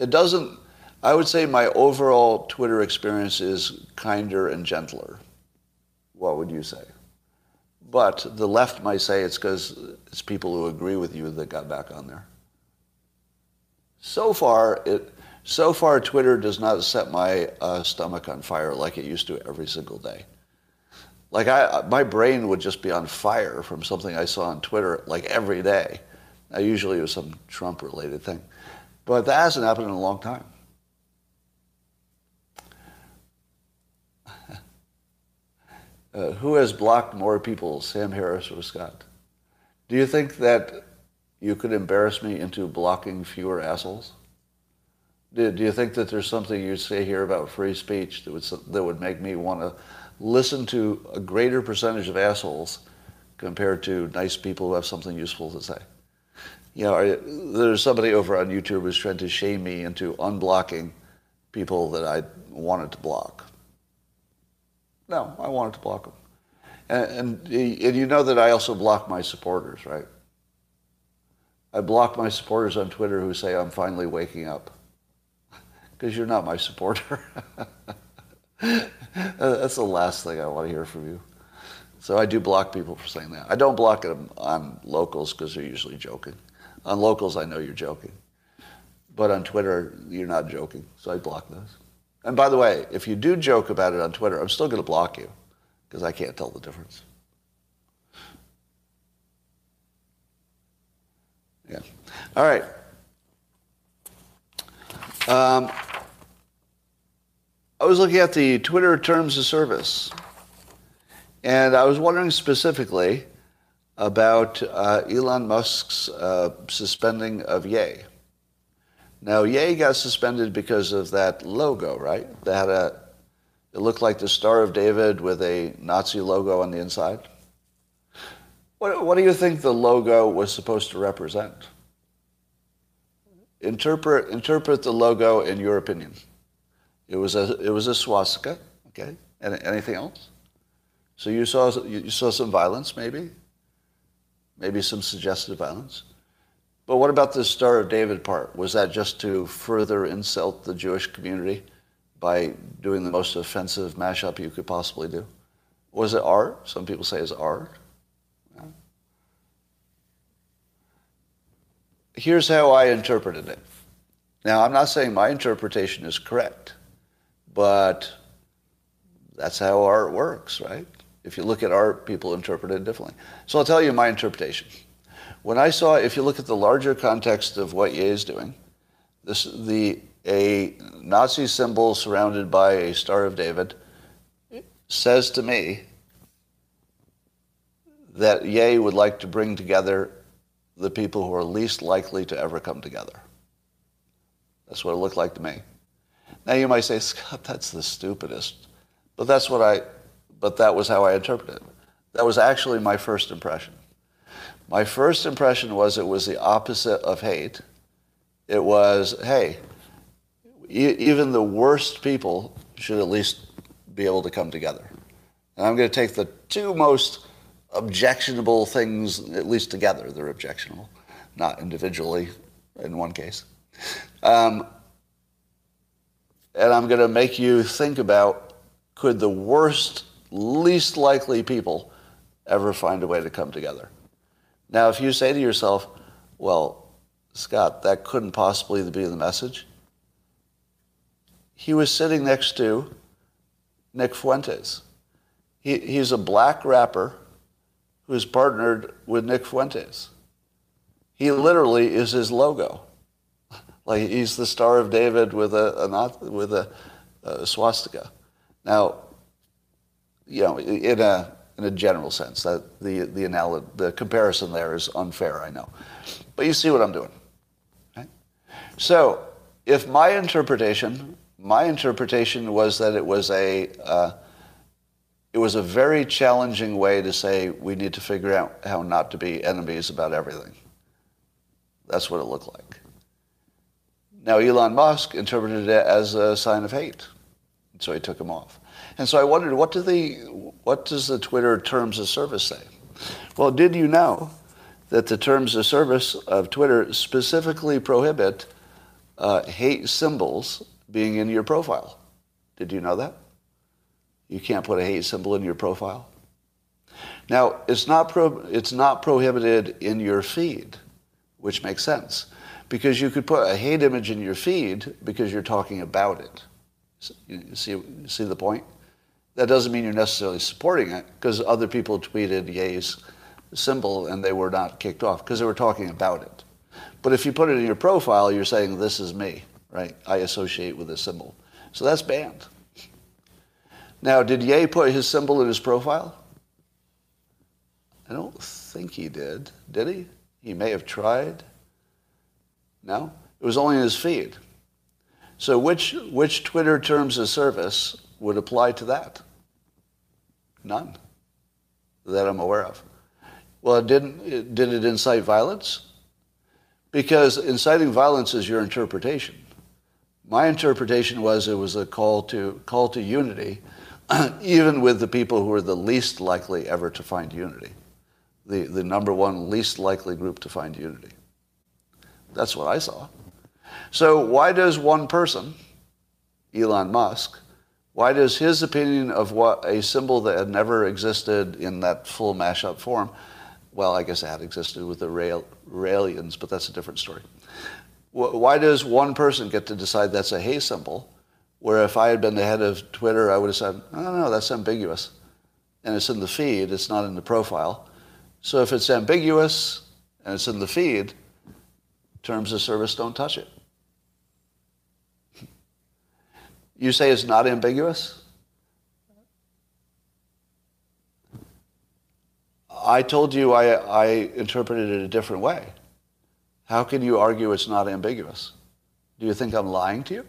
It doesn't, I would say my overall Twitter experience is kinder and gentler. What would you say? But the left might say it's because it's people who agree with you that got back on there. So far, it, so far Twitter does not set my uh, stomach on fire like it used to every single day. Like I, my brain would just be on fire from something I saw on Twitter like every day. Now, usually it was some Trump-related thing, but that hasn't happened in a long time. *laughs* Uh, who has blocked more people, Sam Harris or Scott? Do you think that you could embarrass me into blocking fewer assholes? Do, do you think that there's something you say here about free speech that would, that would make me want to listen to a greater percentage of assholes compared to nice people who have something useful to say? You know, there's somebody over on YouTube who's trying to shame me into unblocking people that I wanted to block. No, I wanted to block them. And, and, and you know that I also block my supporters, right? I block my supporters on Twitter who say I'm finally waking up. *laughs* Because you're not my supporter. *laughs* Uh, that's the last thing I want to hear from you. So I do block people for saying that. I don't block them on locals because they're usually joking. On locals, I know you're joking. But on Twitter, you're not joking. So I block those. And by the way, if you do joke about it on Twitter, I'm still going to block you because I can't tell the difference. Yeah. All right. Um, I was looking at the Twitter terms of service, and I was wondering specifically about uh, Elon Musk's uh, suspending of Ye. Now, Ye got suspended because of that logo, right? That had a, it looked like the Star of David with a Nazi logo on the inside. What, what do you think the logo was supposed to represent? Interpret, interpret the logo in your opinion. It was a, it was a swastika, okay? And anything else? So you saw, you saw some violence, maybe? Maybe some suggestive violence? But what about the Star of David part? Was that just to further insult the Jewish community by doing the most offensive mashup you could possibly do? Was it art? Some people say it's art. Here's how I interpreted it. Now, I'm not saying my interpretation is correct, but that's how art works, right? If you look at art, people interpret it differently. So I'll tell you my interpretation. When I saw, if you look at the larger context of what Ye is doing, this, the a Nazi symbol surrounded by a Star of David says to me that Ye would like to bring together the people who are least likely to ever come together. That's what it looked like to me. Now you might say, Scott, that's the stupidest. But that's what I, but that was how I interpreted it. That was actually my first impression. My first impression was it was the opposite of hate. It was, hey, e- even the worst people should at least be able to come together. And I'm going to take the two most objectionable things, at least together, they're objectionable, not individually in one case. Um, and I'm going to make you think about could the worst, least likely people ever find a way to come together? Now, if you say to yourself, well, Scott, that couldn't possibly be the message, he was sitting next to Nick Fuentes. He, he's a black rapper who's partnered with Nick Fuentes. He literally is his logo. *laughs* Like he's the Star of David with a, a with a, a, swastika. Now, you know, in a in a general sense, that the the analogy, the comparison there is unfair. I know, but you see what I'm doing. Right? So, if my interpretation, my interpretation was that it was a uh, it was a very challenging way to say we need to figure out how not to be enemies about everything. That's what it looked like. Now, Elon Musk interpreted it as a sign of hate, so he took him off. And so I wondered, what, do the, what does the Twitter terms of service say? Well, did you know that the terms of service of Twitter specifically prohibit uh, hate symbols being in your profile? Did you know that? You can't put a hate symbol in your profile. Now, it's not, pro- it's not prohibited in your feed, which makes sense, because you could put a hate image in your feed because you're talking about it. You see, see the point? That doesn't mean you're necessarily supporting it, because other people tweeted Ye's symbol and they were not kicked off because they were talking about it. But if you put it in your profile, you're saying, this is me, right? I associate with this symbol. So that's banned. Now, did Ye put his symbol in his profile? I don't think he did. Did he? He may have tried. No? It was only in his feed. So which, which Twitter terms of service would apply to that? None that I'm aware of. Well, it didn't, it, did it incite violence? Because inciting violence is your interpretation. My interpretation was it was a call to, call to unity *clears throat* even with the people who are the least likely ever to find unity, the, the number one least likely group to find unity. That's what I saw. So why does one person, Elon Musk, why does his opinion of what a symbol that had never existed in that full mashup form, well, I guess it had existed with the Rael, Raelians, but that's a different story. Why does one person get to decide that's a hate symbol where if I had been the head of Twitter, I would have said, I don't know, that's ambiguous. And it's in the feed, it's not in the profile. So if it's ambiguous and it's in the feed, terms of service don't touch it. You say it's not ambiguous? I told you I, I interpreted it a different way. How can you argue it's not ambiguous? Do you think I'm lying to you?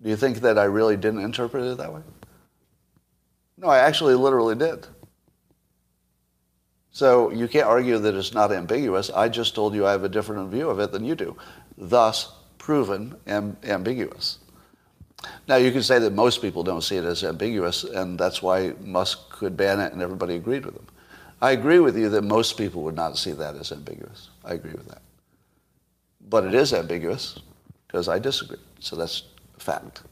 Do you think that I really didn't interpret it that way? No, I actually literally did. So you can't argue that it's not ambiguous. I just told you I have a different view of it than you do, thus proven am- ambiguous. Now you can say that most people don't see it as ambiguous, and that's why Musk could ban it, and everybody agreed with him. I agree with you that most people would not see that as ambiguous. I agree with that. But it is ambiguous because I disagree. So that's a fact.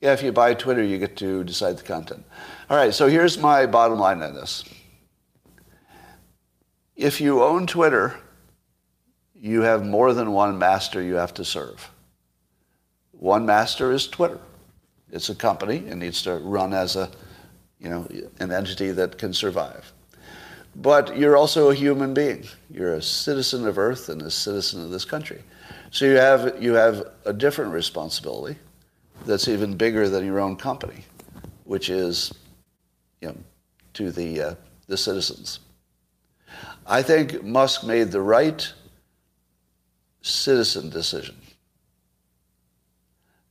Yeah, if you buy Twitter, you get to decide the content. All right, so here's my bottom line on this. If you own Twitter, you have more than one master you have to serve. One master is Twitter. It's a company. It needs to run as a, you know, an entity that can survive. But you're also a human being. You're a citizen of Earth and a citizen of this country. So you have, you have a different responsibility that's even bigger than your own company, which is you know, to the, uh, the citizens. I think Musk made the right citizen decision.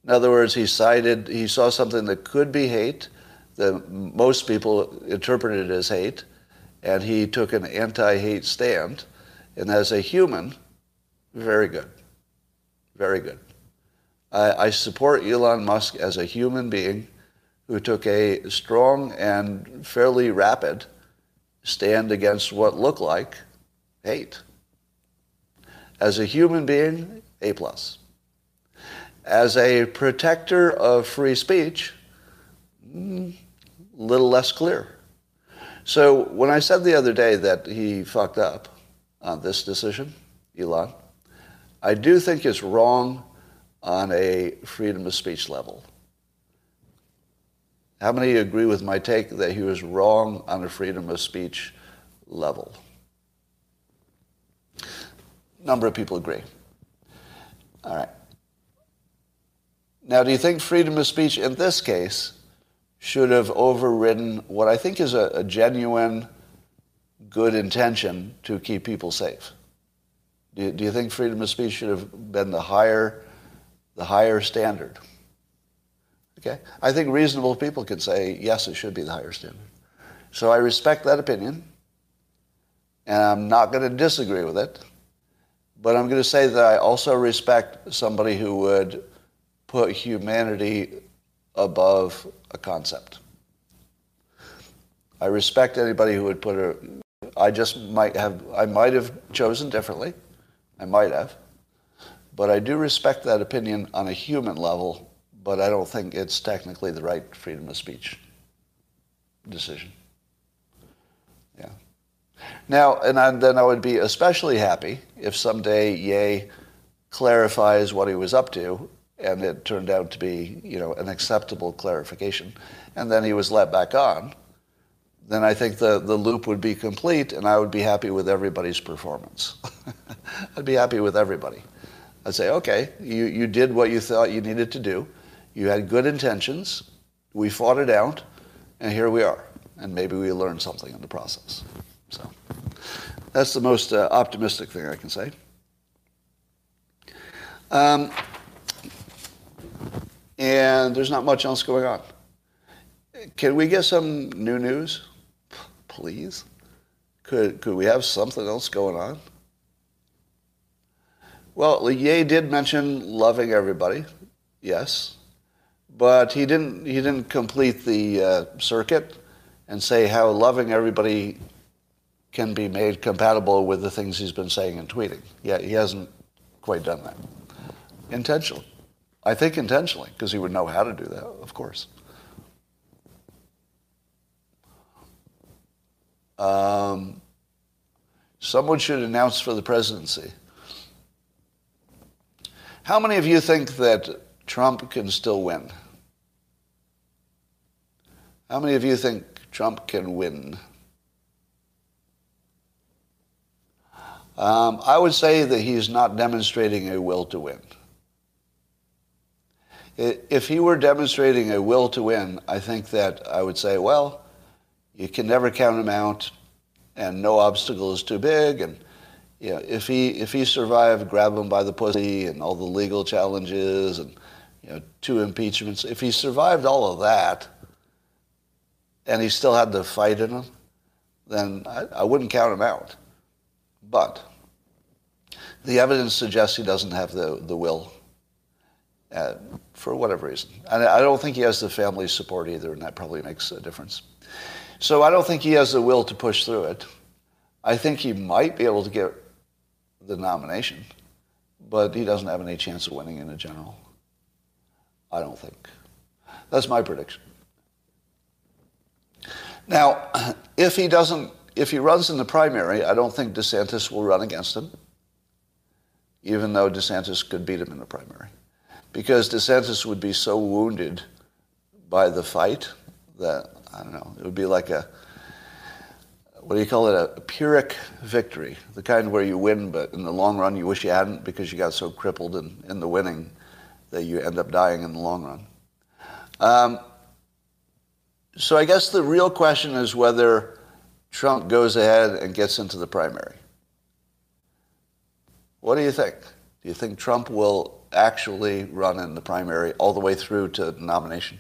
In other words, he cited, he saw something that could be hate, that most people interpreted as hate, and he took an anti-hate stand. And as a human, very good. Very good. I, I support Elon Musk as a human being who took a strong and fairly rapid stand against what looked like hate. As a human being, A plus. As a protector of free speech, a mm, little less clear. So when I said the other day that he fucked up on this decision, Elon, I do think it's wrong on a freedom of speech level. How many agree with my take that he was wrong on a freedom of speech level? Number of people agree. All right. Now, do you think freedom of speech in this case should have overridden what I think is a, a genuine good intention to keep people safe? Do you, do you think freedom of speech should have been the higher, the higher standard? Okay? I think reasonable people could say, yes, it should be the higher standard. So I respect that opinion, and I'm not going to disagree with it, but I'm going to say that I also respect somebody who would put humanity above a concept. I respect anybody who would put a, I just might have, I might have chosen differently. I might have. But I do respect that opinion on a human level, but I don't think it's technically the right freedom of speech decision. Yeah. Now, and then I would be especially happy if someday Ye clarifies what he was up to and it turned out to be, you know, an acceptable clarification, and then he was let back on, then I think the, the loop would be complete and I would be happy with everybody's performance. *laughs* I'd be happy with everybody. I'd say, okay, you, you did what you thought you needed to do. You had good intentions. We fought it out, and here we are. And maybe we learned something in the process. So that's the most uh, optimistic thing I can say. Um, and there's not much else going on. Can we get some new news, please? Could could we have something else going on? Well, Ye did mention loving everybody, yes, but he didn't he didn't complete the uh, circuit and say how loving everybody can be made compatible with the things he's been saying and tweeting. Yeah, he hasn't quite done that intentionally. I think intentionally, because he would know how to do that, of course. Um, someone should announce for the presidency. How many of you think that Trump can still win? How many of you think Trump can win? Um, I would say that he's not demonstrating a will to win. If he were demonstrating a will to win, I think that I would say, well, you can never count him out, and no obstacle is too big. And you know, if he if he survived, grab him by the pussy, and all the legal challenges, and you know, two impeachments. If he survived all of that, and he still had the fight in him, then I, I wouldn't count him out. But the evidence suggests he doesn't have the, the will uh, for whatever reason. And I don't think he has the family support either, and that probably makes a difference. So I don't think he has the will to push through it. I think he might be able to get the nomination, but he doesn't have any chance of winning in a general. I don't think. That's my prediction. Now, *clears throat* if he doesn't, if he runs in the primary, I don't think DeSantis will run against him, even though DeSantis could beat him in the primary because DeSantis would be so wounded by the fight that I don't know. It would be like a what do you call it, a Pyrrhic victory, the kind where you win, but in the long run you wish you hadn't because you got so crippled in, in the winning that you end up dying in the long run. Um, so I guess the real question is whether Trump goes ahead and gets into the primary. What do you think? Do you think Trump will actually run in the primary all the way through to the nomination?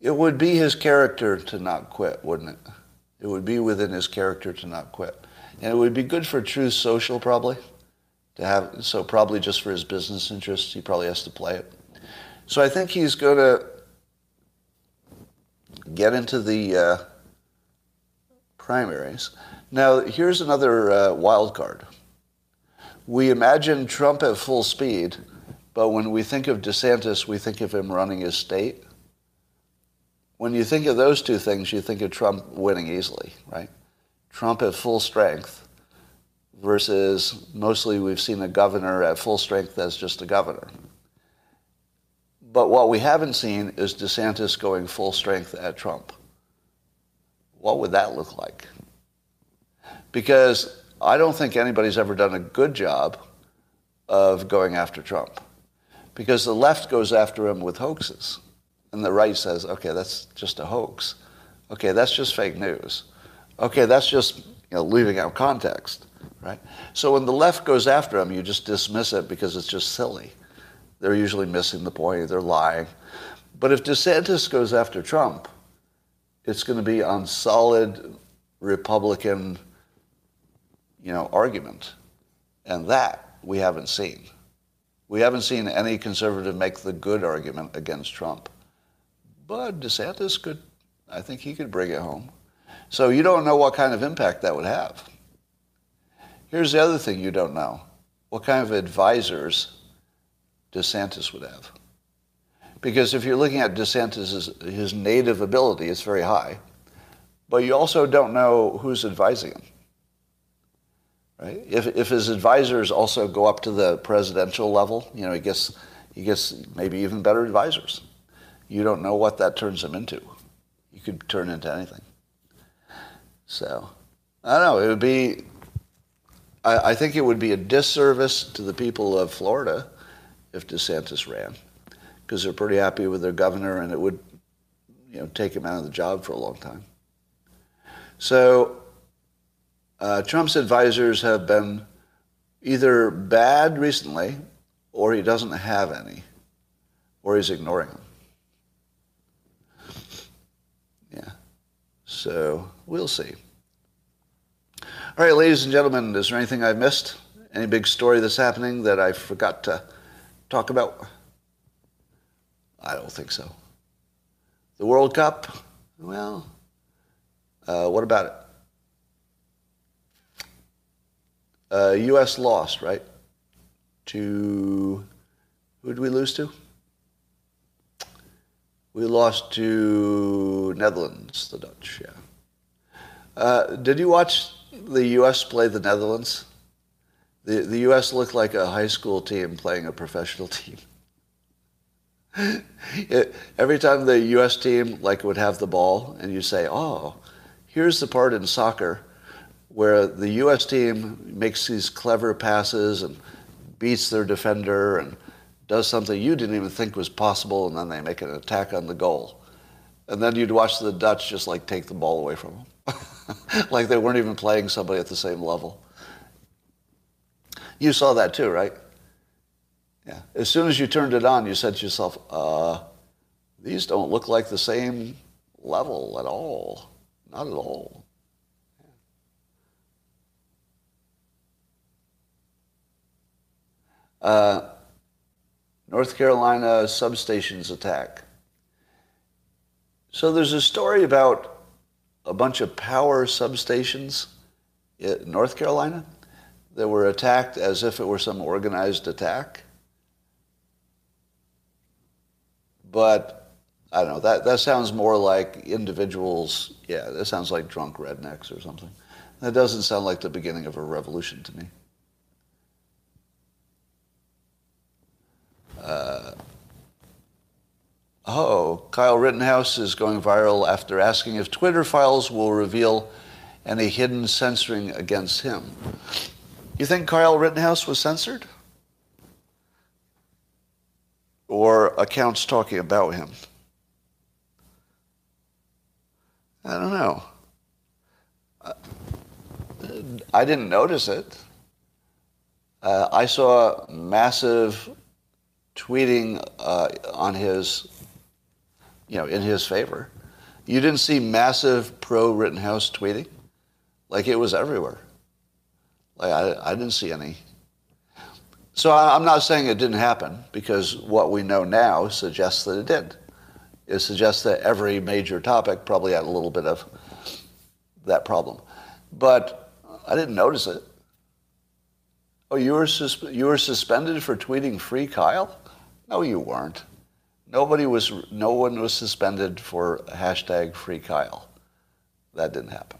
It would be his character to not quit, wouldn't it? It would be within his character to not quit. And it would be good for Truth Social, probably, to have, so probably just for his business interests, he probably has to play it. So I think he's going to get into the uh, primaries. Now, here's another uh, wild card. We imagine Trump at full speed, but when we think of DeSantis, we think of him running his state. When you think of those two things, you think of Trump winning easily, right? Trump at full strength versus mostly we've seen a governor at full strength as just a governor. But what we haven't seen is DeSantis going full strength at Trump. What would that look like? Because I don't think anybody's ever done a good job of going after Trump. Because the left goes after him with hoaxes. And the right says, okay, that's just a hoax. Okay, that's just fake news. Okay, that's just you know, leaving out context, right? So when the left goes after him, you just dismiss it because it's just silly. They're usually missing the point, they're lying. But if DeSantis goes after Trump, it's going to be on solid Republican, you know, argument. And that we haven't seen. We haven't seen any conservative make the good argument against Trump. But DeSantis could, I think he could bring it home. So you don't know what kind of impact that would have. Here's the other thing you don't know. What kind of advisors DeSantis would have. Because if you're looking at DeSantis' his native ability, it's very high. But you also don't know who's advising him. Right? If, if his advisors also go up to the presidential level, you know, he gets, he gets maybe even better advisors. You don't know what that turns him into. You could turn into anything. So, I don't know. It would be, I, I think it would be a disservice to the people of Florida if DeSantis ran, because they're pretty happy with their governor, and it would, you know, take him out of the job for a long time. So uh, Trump's advisors have been either bad recently, or he doesn't have any, or he's ignoring them. Yeah. So we'll see. All right, ladies and gentlemen, is there anything I've missed? Any big story that's happening that I forgot to talk about? I don't think so. The World Cup? Well, uh, what about it? Uh, U.S. lost, right? To who did we lose to? We lost to Netherlands, the Dutch. Yeah. Uh, did you watch the U.S. play the Netherlands? The, the U.S. looked like a high school team playing a professional *laughs* team. it, every time the U.S. team like would have the ball, and you say, "Oh, here's the part in soccer where the U.S. team makes these clever passes and beats their defender and does something you didn't even think was possible, and then they make an attack on the goal." And then you'd watch the Dutch just like take the ball away from them, *laughs* like they weren't even playing somebody at the same level. You saw that too, right? Yeah. As soon as you turned it on, you said to yourself, uh, these don't look like the same level at all. Not at all. Uh, North Carolina substations attack. So there's a story about a bunch of power substations in North Carolina that were attacked as if it were some organized attack. But I don't know, that, that sounds more like individuals, yeah, that sounds like drunk rednecks or something. That doesn't sound like the beginning of a revolution to me. Uh, Oh, Kyle Rittenhouse is going viral after asking if Twitter files will reveal any hidden censoring against him. You think Kyle Rittenhouse was censored? Or accounts talking about him? I don't know. I didn't notice it. Uh, I saw massive tweeting uh, on his, you know, in his favor. You didn't see massive pro Rittenhouse tweeting? Like it was everywhere. Like I, I didn't see any. So I, I'm not saying it didn't happen because what we know now suggests that it did. It suggests that every major topic probably had a little bit of that problem. But I didn't notice it. Oh, you were, you were suspended for tweeting free Kyle? No, you weren't. Nobody was, no one was suspended for hashtag free Kyle. That didn't happen.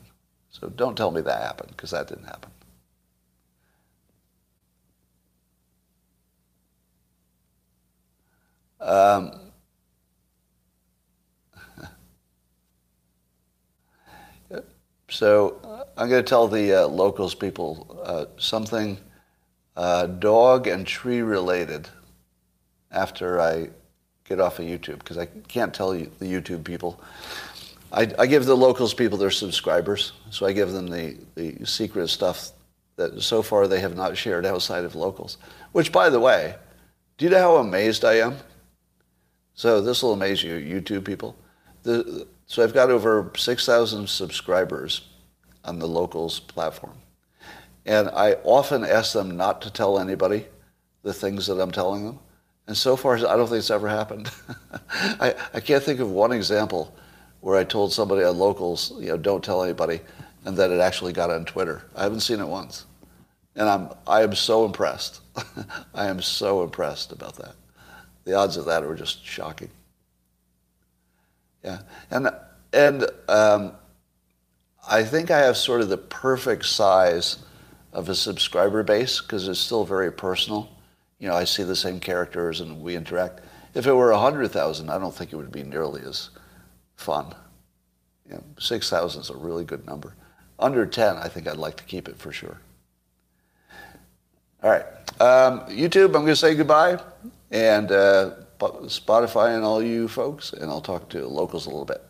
So don't tell me that happened, because that didn't happen. Um, *laughs* so I'm going to tell the uh, locals people uh, something uh, dog and tree related after I get off of YouTube because I can't tell you, the YouTube people. I, I, give the locals people their subscribers, so I give them the, the secret stuff that so far they have not shared outside of locals. Which, by the way, do you know how amazed I am? So this will amaze you, YouTube people. The, so I've got over 6,000 subscribers on the locals platform. And I often ask them not to tell anybody the things that I'm telling them. And so far, I don't think it's ever happened. *laughs* I, I can't think of one example where I told somebody on locals, you know, don't tell anybody, and that it actually got on Twitter. I haven't seen it once. And I'm, I am so impressed. *laughs* I am so impressed about that. The odds of that are just shocking. Yeah. And, and um, I think I have sort of the perfect size of a subscriber base because it's still very personal. You know, I see the same characters and we interact. If it were 100,000, I don't think it would be nearly as fun. You know, 6,000 is a really good number. Under 10, I think I'd like to keep it for sure. All right. Um, YouTube, I'm going to say goodbye. And uh, Spotify and all you folks, and I'll talk to locals a little bit.